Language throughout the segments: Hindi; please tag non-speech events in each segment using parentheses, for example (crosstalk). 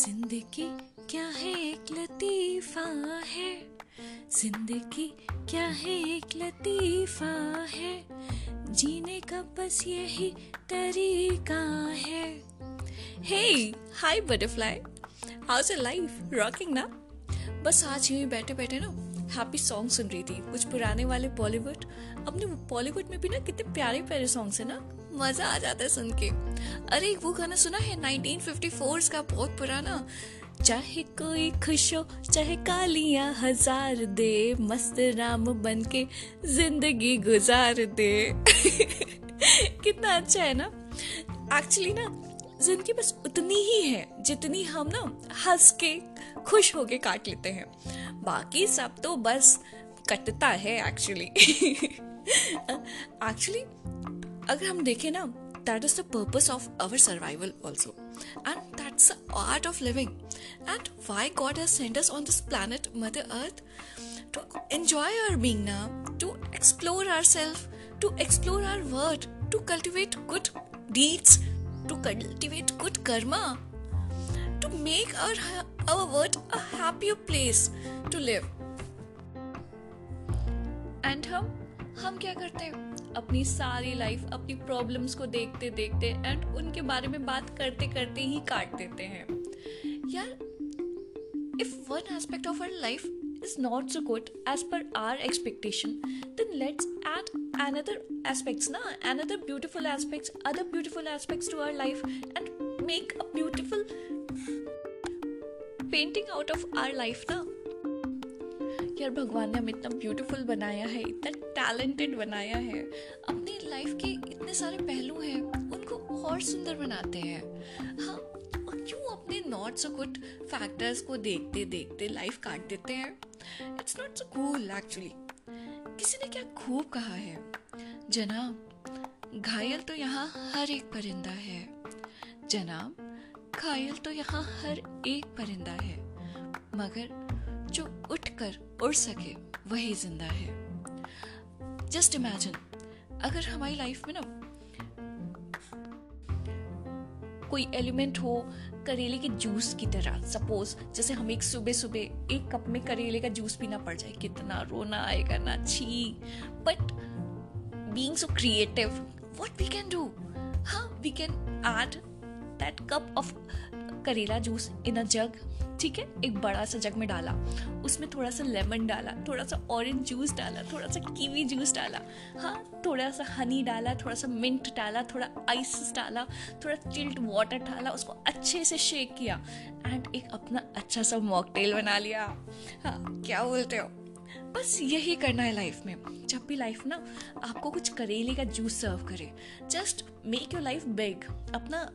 ज़िंदगी क्या है एक लतीफा है? ज़िंदगी क्या है एक लतीफा है? जीने का बस यही तरीका है। Hey hi butterfly how your life rocking ना? बस आज यूँ ही बैठे बैठे ना? हैप्पी सॉन्ग सुन रही थी। कुछ पुराने वाले बॉलीवुड अपने बॉलीवुड में भी ना कितने प्यारे प्यारे सॉन्ग्स है ना। मज़ा आ जाता है सुन के। अरे, वो गाना सुना है 1954 का, बहुत पुराना। चाहे कोई खुश हो, चाहे कालियाँ हज़ार दे, मस्त राम बन के ज़िंदगी गुजार दे। (laughs) कितना अच्छा है ना। एक्चुअली ना ज़िंदगी बस उतनी ही है जितनी हम ना हंस के खुश होके काट लेते हैं। बाकी सब तो बस कटता है एक्चुअली एक्चुअली अगर हम देखें ना that is the purpose of our survival also and that's art of living and why God has send us on this planet mother earth to enjoy our being now, to explore ourselves, to explore our word, to cultivate good deeds, to cultivate good karma to make our our world a happy place to live and हम हम क्या करते हैं? अपनी सारी लाइफ अपनी प्रॉब्लम्स को देखते देखते एंड उनके बारे में बात करते करते ही काट देते हैं। यार if one aspect of our life is not so good as per our expectation then let's add another aspects, na? Another beautiful aspects, other beautiful aspects to our life and make a beautiful painting out of our life, na? यार, भगवान ने हमें इतना ब्यूटीफुल बनाया है, इतना टैलेंटेड बनाया है। अपनी लाइफ के इतने सारे पहलू हैं, उनको और सुंदर बनाते हैं। हाँ क्यों अपने नॉट सो गुड फैक्टर्स को देखते देखते लाइफ काट देते हैं? It's not so cool actually किसी ने क्या खूब कहा है? जनाब, घायल तो यहाँ हर एक परिंदा है। जनाब, घायल तो यहाँ हर एक परिंदा है, मगर जो उठकर उड़ सके, वही ज़िंदा है। जस्ट इमेजिन, अगर हमारी लाइफ में ना कोई एलिमेंट हो करेले के जूस की तरह, सपोज़, जैसे हम एक सुबह सुबह एक कप में करेले का जूस पीना पड़ जाए, कितना रोना आएगा, ना छी but being so creative what we can do हाँ we can add that cup of karela juice in a jug ठीक है? एक बड़ा सा जग में डाला। उसमें थोड़ा सा लेमन डाला, थोड़ा सा ऑरेंज जूस डाला, थोड़ा सा कीवी जूस डाला। हाँ? थोड़ा सा हनी डाला, थोड़ा सा मिंट डाला, थोड़ा आइस डाला, थोड़ा चिल्ड वाटर डाला, उसको अच्छे से शेक किया। एंड एक अपना अच्छा सा मॉकटेल बना लिया। हाँ क्या बोलते हो? बस यही करना है लाइफ में। जब भी लाइफ ना आपको कुछ करेले का जूस सर्व करे just make your life big अपना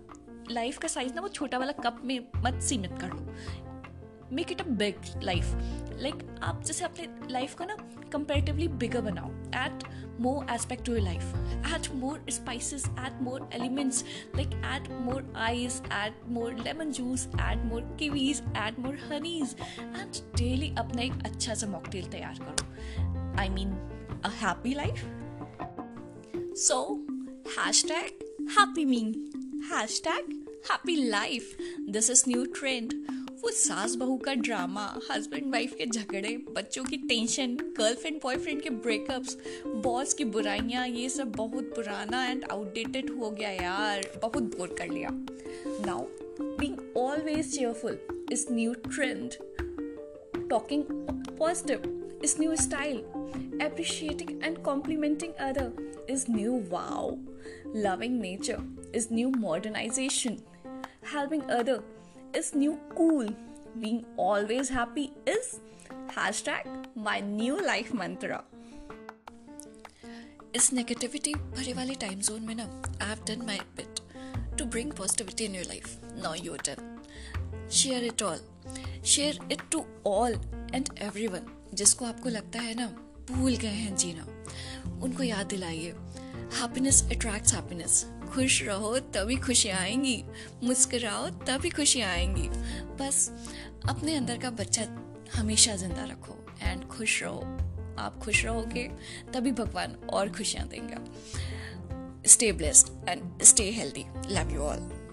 लाइफ का साइज़ ना वो छोटा वाला कप में मत सीमित कर लो। Make it a big life like आप जैसे अपने लाइफ को ना कंपेरेटिवली बिगर बनाओ. Add more aspect to your life add more spices add more elements like add more ice add more lemon juice add more kiwis add more honeys and daily अपना एक अच्छा सा मॉकटेल तैयार करो. I mean a happy life so hashtag happy me hashtag happy life this is new trend वो सास बहू का ड्रामा हस्बैंड वाइफ के झगड़े, बच्चों की टेंशन गर्लफ्रेंड बॉयफ्रेंड के ब्रेकअप्स बॉस की बुराइयाँ, ये सब बहुत पुराना एंड आउटडेटेड हो गया यार बहुत बोर कर लिया now being always cheerful is new trend talking positive is new style. Appreciating and complimenting other is new wow. Loving nature is new modernization. Helping other is new cool. Being always happy is hashtag my new life mantra. इस नेगेटिविटी भरे वाले टाइम जोन में ना I have done my bit to bring positivity in your life now you're done share it all share it to all and everyone जिसको आपको लगता है ना, भूल गए हैं जीना। उनको याद दिलाइए। हैप्पीनेस अट्रैक्ट्स हैप्पीनेस खुश रहो, तभी खुशियाँ आएँगी। मुस्कुराओ, तभी खुशियाँ आएँगी। बस अपने अंदर का बच्चा हमेशा ज़िंदा रखो एंड खुश रहो। आप खुश रहोगे, तभी भगवान और खुशियाँ देंगे। Stay blessed and stay healthy love you all